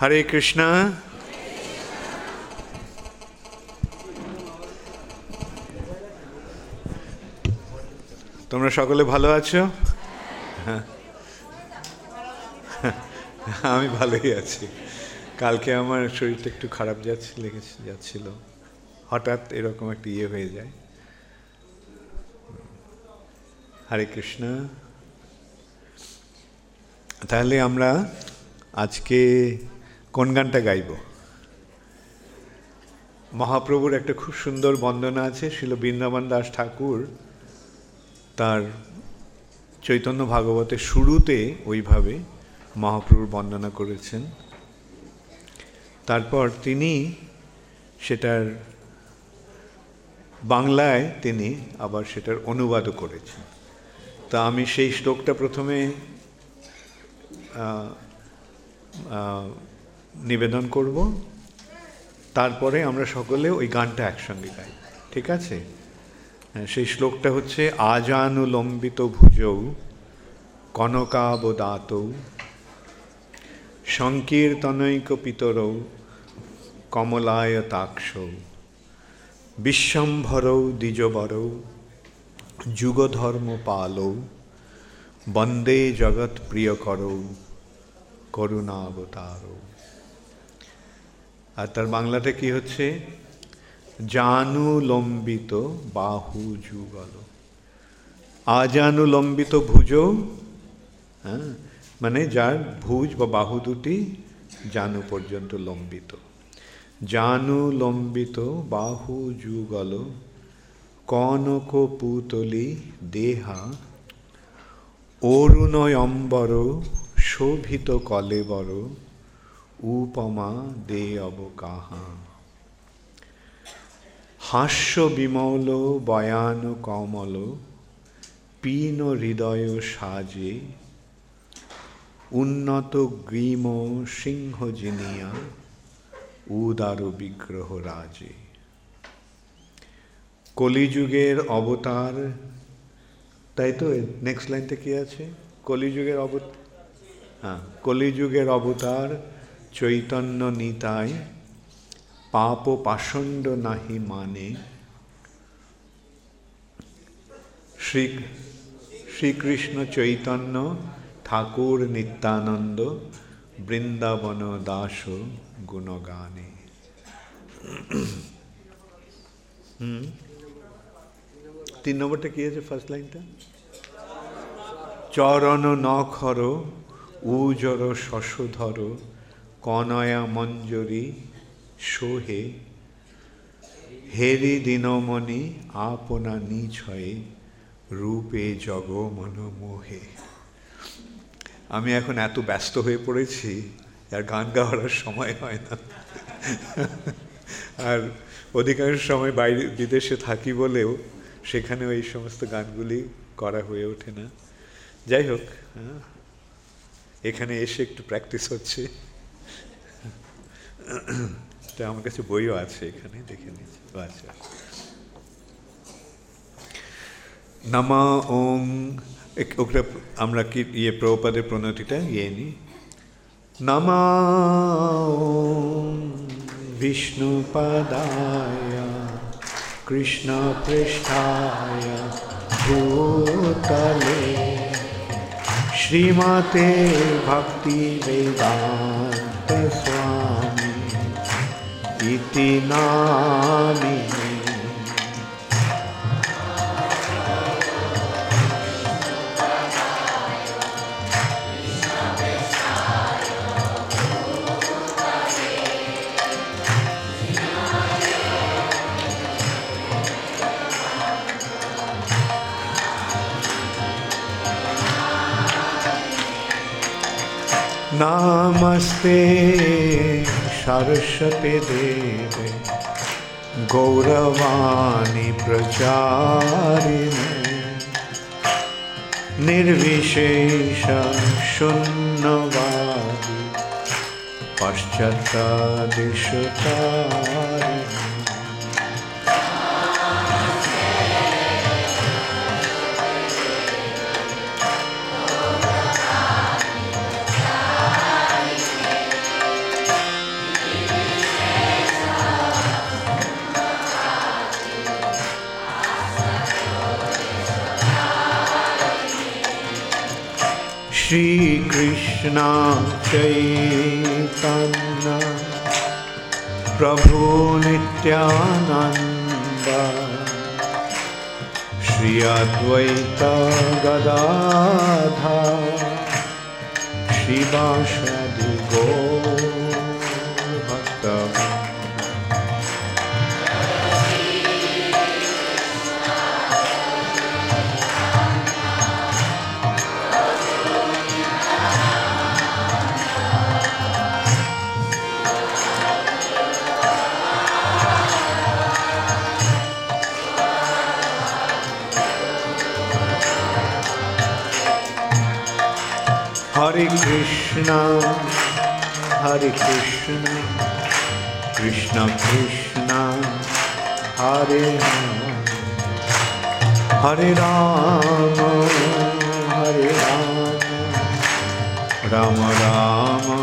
হরে কৃষ্ণ তোমরা সকলে ভালো আছো? হ্যাঁ। আমি ভালোই আছি। কালকে আমার শরীরটা একটু খারাপ যাচ্ছে, লেগেছে, যাচ্ছিল। হঠাৎ এরকম একটা ইয়ে হয়ে যায়। হরে কৃষ্ণ তাহলে আমরা আজকে কোন গানটা গাইব? মহাপ্রভুর একটা খুব সুন্দর বন্দনা আছে, শিল বৃন্দাবন দাস ঠাকুর তার চৈতন্য ভাগবতের শুরুতে ওইভাবে মহাপ্রভুর বন্দনা করেছেন। তারপর তিনি সেটার বাংলায় তিনি আবার সেটার অনুবাদও করেছেন। তা আমি সেই শ্লোকটা প্রথমে নিবেদন করব। তারপরে আমরা সকলে ওই গানটা একসঙ্গে গাই। ঠিক আছে? সেই শ্লোকটা হচ্ছে, আজানুলম্বিত ভুজৌ, কনকাবদাত সংকীর্তনৈক পিতরৌ কমলায় তাক্ষ বিশ্বম্ভরৌ দ্বিজবরৌ যুগধর্ম পালৌ বন্দে জগৎ প্রিয় করৌ করুণাবতারৌ। আর তার বাংলাটা কি হচ্ছে? জানুলম্বিত বাহু যুগল। আজানুলম্বিত ভুজ হ্যাঁ? মানে যার ভুজ বা বাহু দুটি জানু পর্যন্ত লম্বিত। জানু লম্বিত বাহু যুগল কনক পুতলি দেহা, অরুণয়ম্বর শোভিত কলেবর উপমা দে অবকাহা। হাস্য বিমল, বয়ান কমল, পীন হৃদয় সাজে। উন্নত গ্রীম সিংহ জিনিয়া, উদার বিগ্রহ রাজে। কলিযুগের অবতার, তাই তো নেক্সট লাইনটা কি আছে? কলিযুগের অবতার হ্যাঁ কলিযুগের অবতার চৈতন্য নিতায় পাপ পাষণ্ড নাহি মানে শ্রী শ্রীকৃষ্ণ চৈতন্য, ঠাকুর নিত্যানন্দ, বৃন্দাবন দাস গুণগানে। তিন নম্বরটা কি আছে ফার্স্ট লাইনটা চরণ নখর, উজর শশধর কনয়া মঞ্জরি সোহে হেরি দিনমণি আপনা নিছয়ে, রূপে জগমন মোহে। আমি এখন এত ব্যস্ত হয়ে পড়েছি, আর গান গাওয়ার সময় হয় না। আর অধিকাংশ সময় বাইরে, বিদেশে থাকি বলেও সেখানেও এই সমস্ত গানগুলি করা হয়ে ওঠে না। যাই হোক হ্যাঁ এখানে এসে একটু প্র্যাকটিস হচ্ছে। তো আমার কাছে বইও আছে এখানে, দেখে নিচ্ছি। আচ্ছা। নামা ওং ওটা আমরা কি ইয়ে প্রপাদের প্রণতিটা ইয়ে নিই নামা বিষ্ণুপদায়, কৃষ্ণ পৃষ্ঠায়, ভূতলে, শ্রীমতে इति नामिनि Namaste. शर्षति देव गौरवाणी प्रचारिणे। निर्विशेष शून्यवादि पश्चात्तादिशतारिणे श्रीकृष्ण चैतन्य। प्रभु Nityanand. Shri Advaita गदाधा शिवासादि Hare Krishna, Hare Krishna, Krishna Krishna, Hare Rama, Hare Rama, Hare Rama, Rama Rama,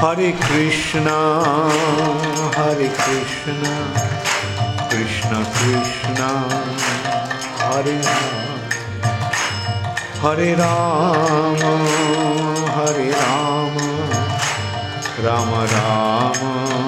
Hare Krishna, Hare Krishna, Krishna Krishna, Hare Rama, Hare Rama, Hare Rama, Rama Rama,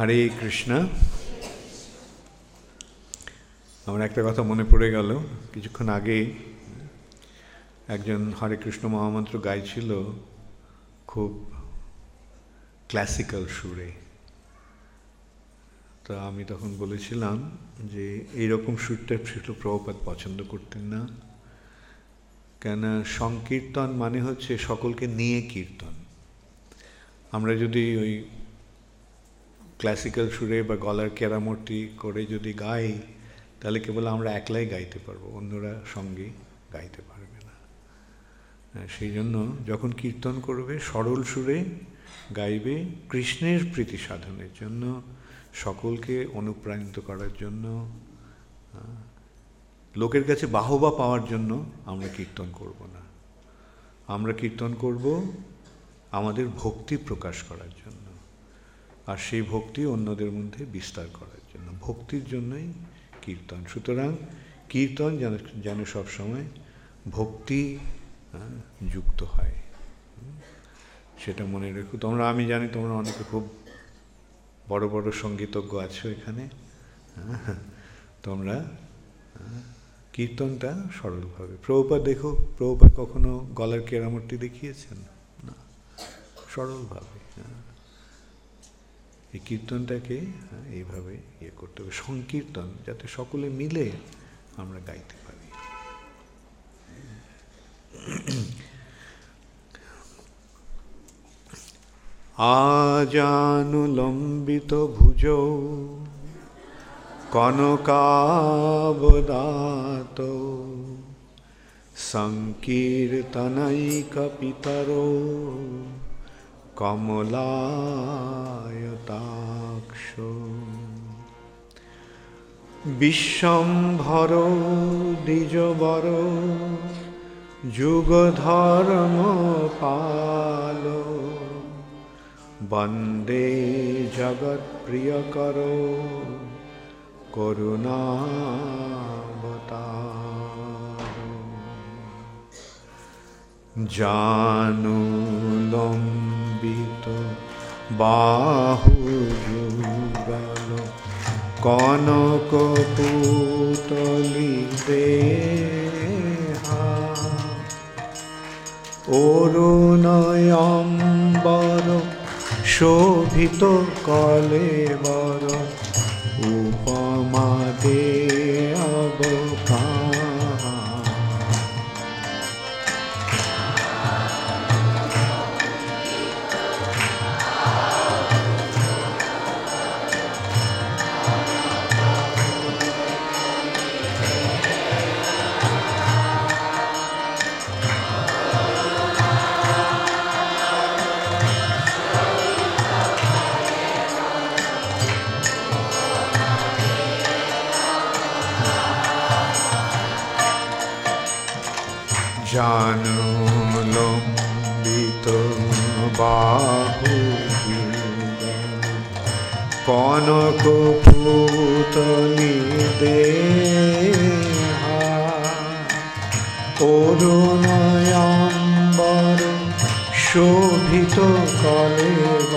হরে কৃষ্ণ। আমার একটা কথা মনে পড়ে গেল। কিছুক্ষণ আগে একজন হরে কৃষ্ণ মহামন্ত্র গাইছিল খুব ক্লাসিক্যাল সুরে। তো আমি তখন বলেছিলাম যে, এইরকম সুরটা শিল প্রভুপাত পছন্দ করতেন না। কেন সংকীর্তন মানে হচ্ছে সকলকে নিয়ে কীর্তন। আমরা যদি ওই ক্লাসিক্যাল সুরে বা গলার কেরামতি করে যদি গাই তাহলে কেবল আমরা একলাই গাইতে পারব অন্যরা সঙ্গে গাইতে পারবে না। হ্যাঁ, সেই জন্য যখন কীর্তন করবে সরল সুরে গাইবে কৃষ্ণের প্রীতি সাধনের জন্য সকলকে অনুপ্রাণিত করার জন্য হ্যাঁ, লোকের কাছে বাহবা পাওয়ার জন্য আমরা কীর্তন করব না। আমরা কীর্তন করব আমাদের ভক্তি প্রকাশ করার জন্য। আর সেই ভক্তি অন্যদের মধ্যে বিস্তার করার জন্য। ভক্তির জন্যই কীর্তন। সুতরাং কীর্তন যেন যেন সবসময় ভক্তি যুক্ত হয়। সেটা মনে রেখো। তোমরা, আমি জানি তোমরা অনেকে খুব বড় বড় সঙ্গীতজ্ঞ আছো এখানে। তোমরা কীর্তনটা সরলভাবে। প্রভুপাত দেখো প্রভুপাত কখনো গলার কেরামতি দেখিয়েছেন? না। সরলভাবে। এই কীর্তনটাকে হ্যাঁ, এইভাবে ইয়ে করতে হবে। সংকীর্তন যাতে সকলে মিলে আমরা গাইতে পারি। আজানুলম্বিত ভুজ কনকাবদাত সংকীর্তনৈকপিতরো কমলায়তাক্ষ। বিশ্বম্ভর দ্বিজবর যুগ ধর্ম পাল। বন্দে জগৎ প্রিয় করো করুণাবতার। জানু লম্বিত বাহু যুগল কনক পুতলি দেহা। অরুণয়ম্বর শোভিত কলেবর উপমা দে জানুলম্বিত বাহু কনক পুতলি দেহা অরুণয়ম্বর শোভিত কলেবর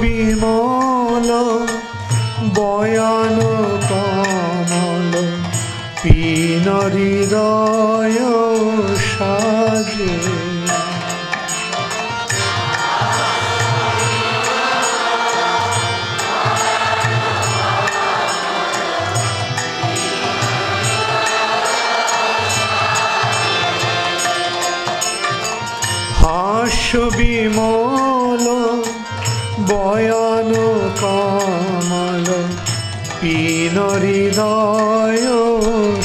বিমল বয়ান কমল পিন হৃদয় সাজে। হাস্য বিমল বয়ান কমল পিন হৃদয়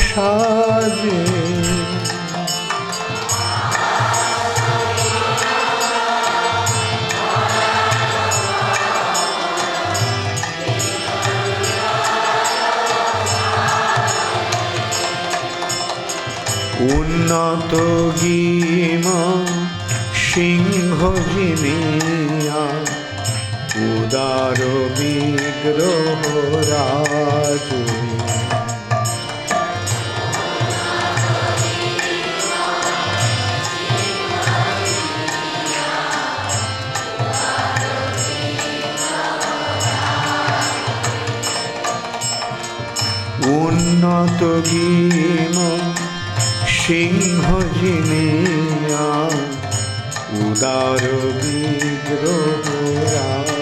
সাজে। উন্নত গিম সিংহ জিনিয়া উদার বিগ্রহ রাজু। উন্নত গিম সিংহ জিনিয়া উদার বিগ্রহ রাজে।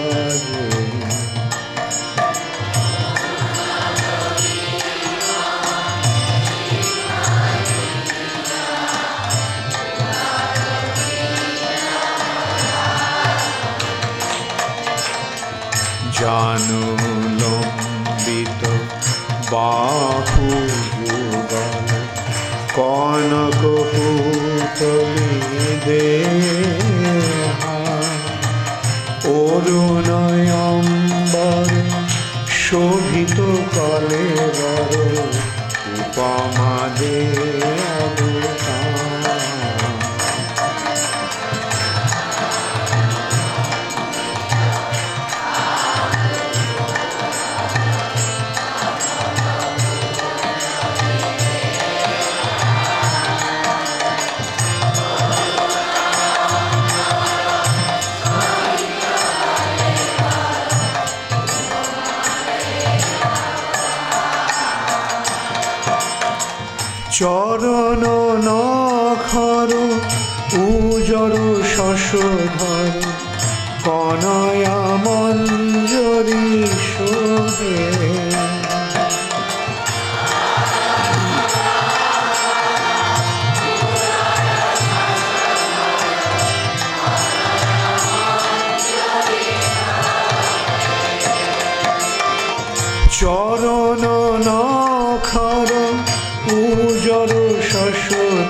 বাহু চরণ নখর উজর শশধর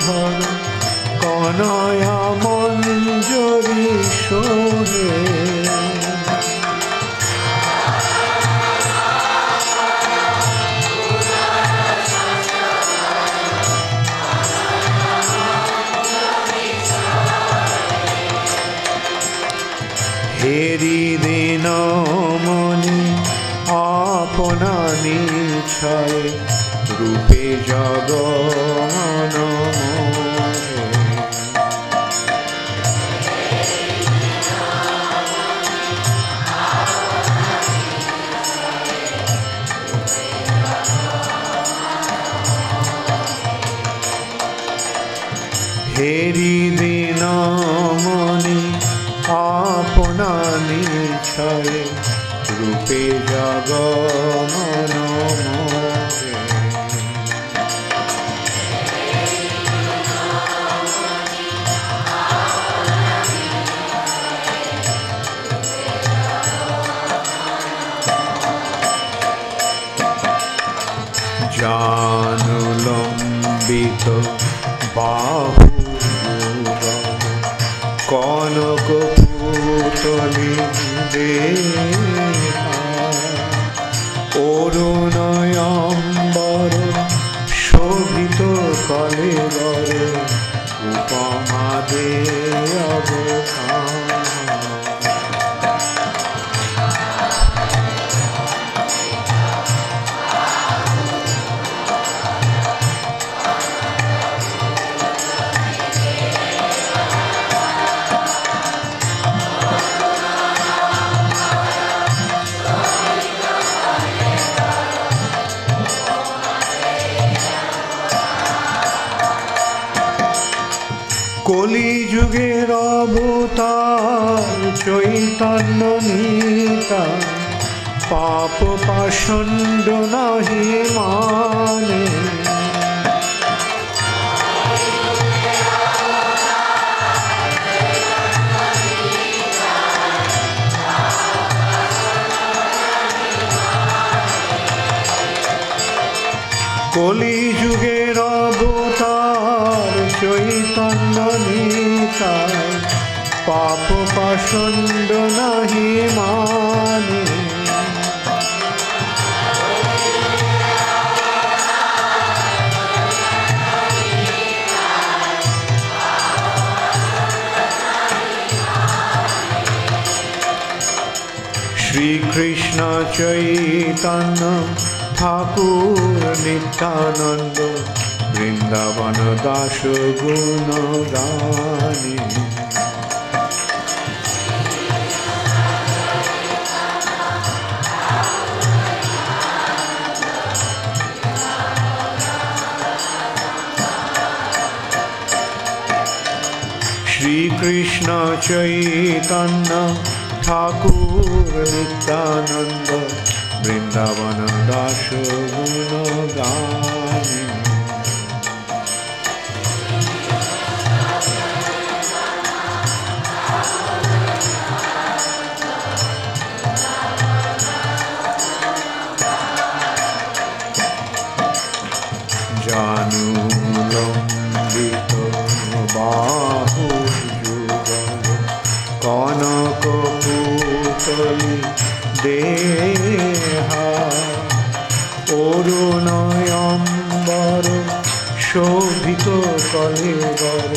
শশধর কনয়া মঞ্জরি সোহে হেরি দিন মনি আপনা নিছয় রূপে জগমন হেরি দিন বাহু কনক পুতলি অরুণয়ম্বর অবতার চৈতন্য নিতা পাপ পাষণ্ড নাহি মানে। কলিযুগের পাপ পাষণ্ড নাহি মানে। শ্রীকৃষ্ণ চৈতন্য ঠাকুর নিত্যানন্দ বৃন্দাবন দাস গুণ গানে শ্রীকৃষ্ণ চৈতন্য ঠাকুর নিত্যানন্দ বৃন্দাবন দাস গুণ গানে জানুলম্বিত বাহু পুতলি দেহা। অরুণয়ম্বর শোভিত কলেবর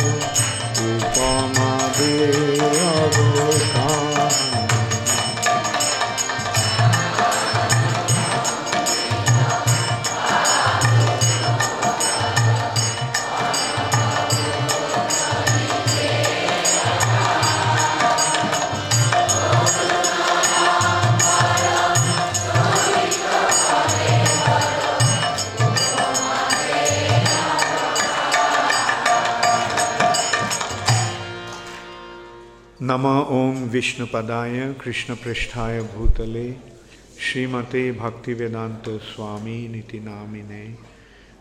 উপমা দে नम ओं विष्णुपदाय कृष्णपृष्ठाय भूतले श्रीमते भक्तिवेदांत स्वामी निति नामिने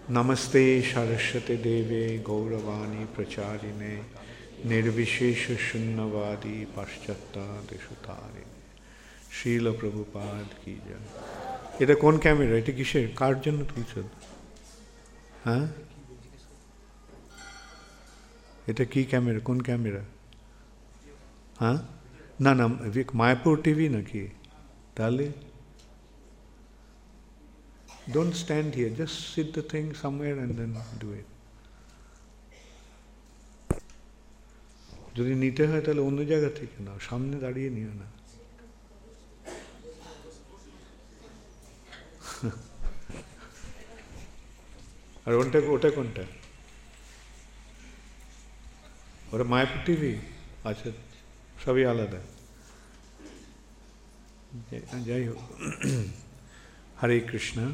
नमस्ते सरस्वती देवे गौरवाणी प्रचारिणे निर्विशेष शून्यवादी পাশ্চাত্য শিল প্রভুপাদ কি জয় এটা কোন ক্যামেরা এটা কিসের কার জন্য তুলছ হ্যাঁ এটা কি ক্যামেরা কোন ক্যামেরা হ্যাঁ? না না মায়াপুর টিভি নাকি? তাহলে don't stand here just sit the thing somewhere and then do it যদি নিতে হয় তাহলে অন্য জায়গা থেকে নাও, সামনে দাঁড়িয়ে নিও না। আর ওটা ওটা কোনটা? ওটা মায়াপুর টিভি? আচ্ছা সবই আলাদা। যাই হোক। হরে কৃষ্ণ।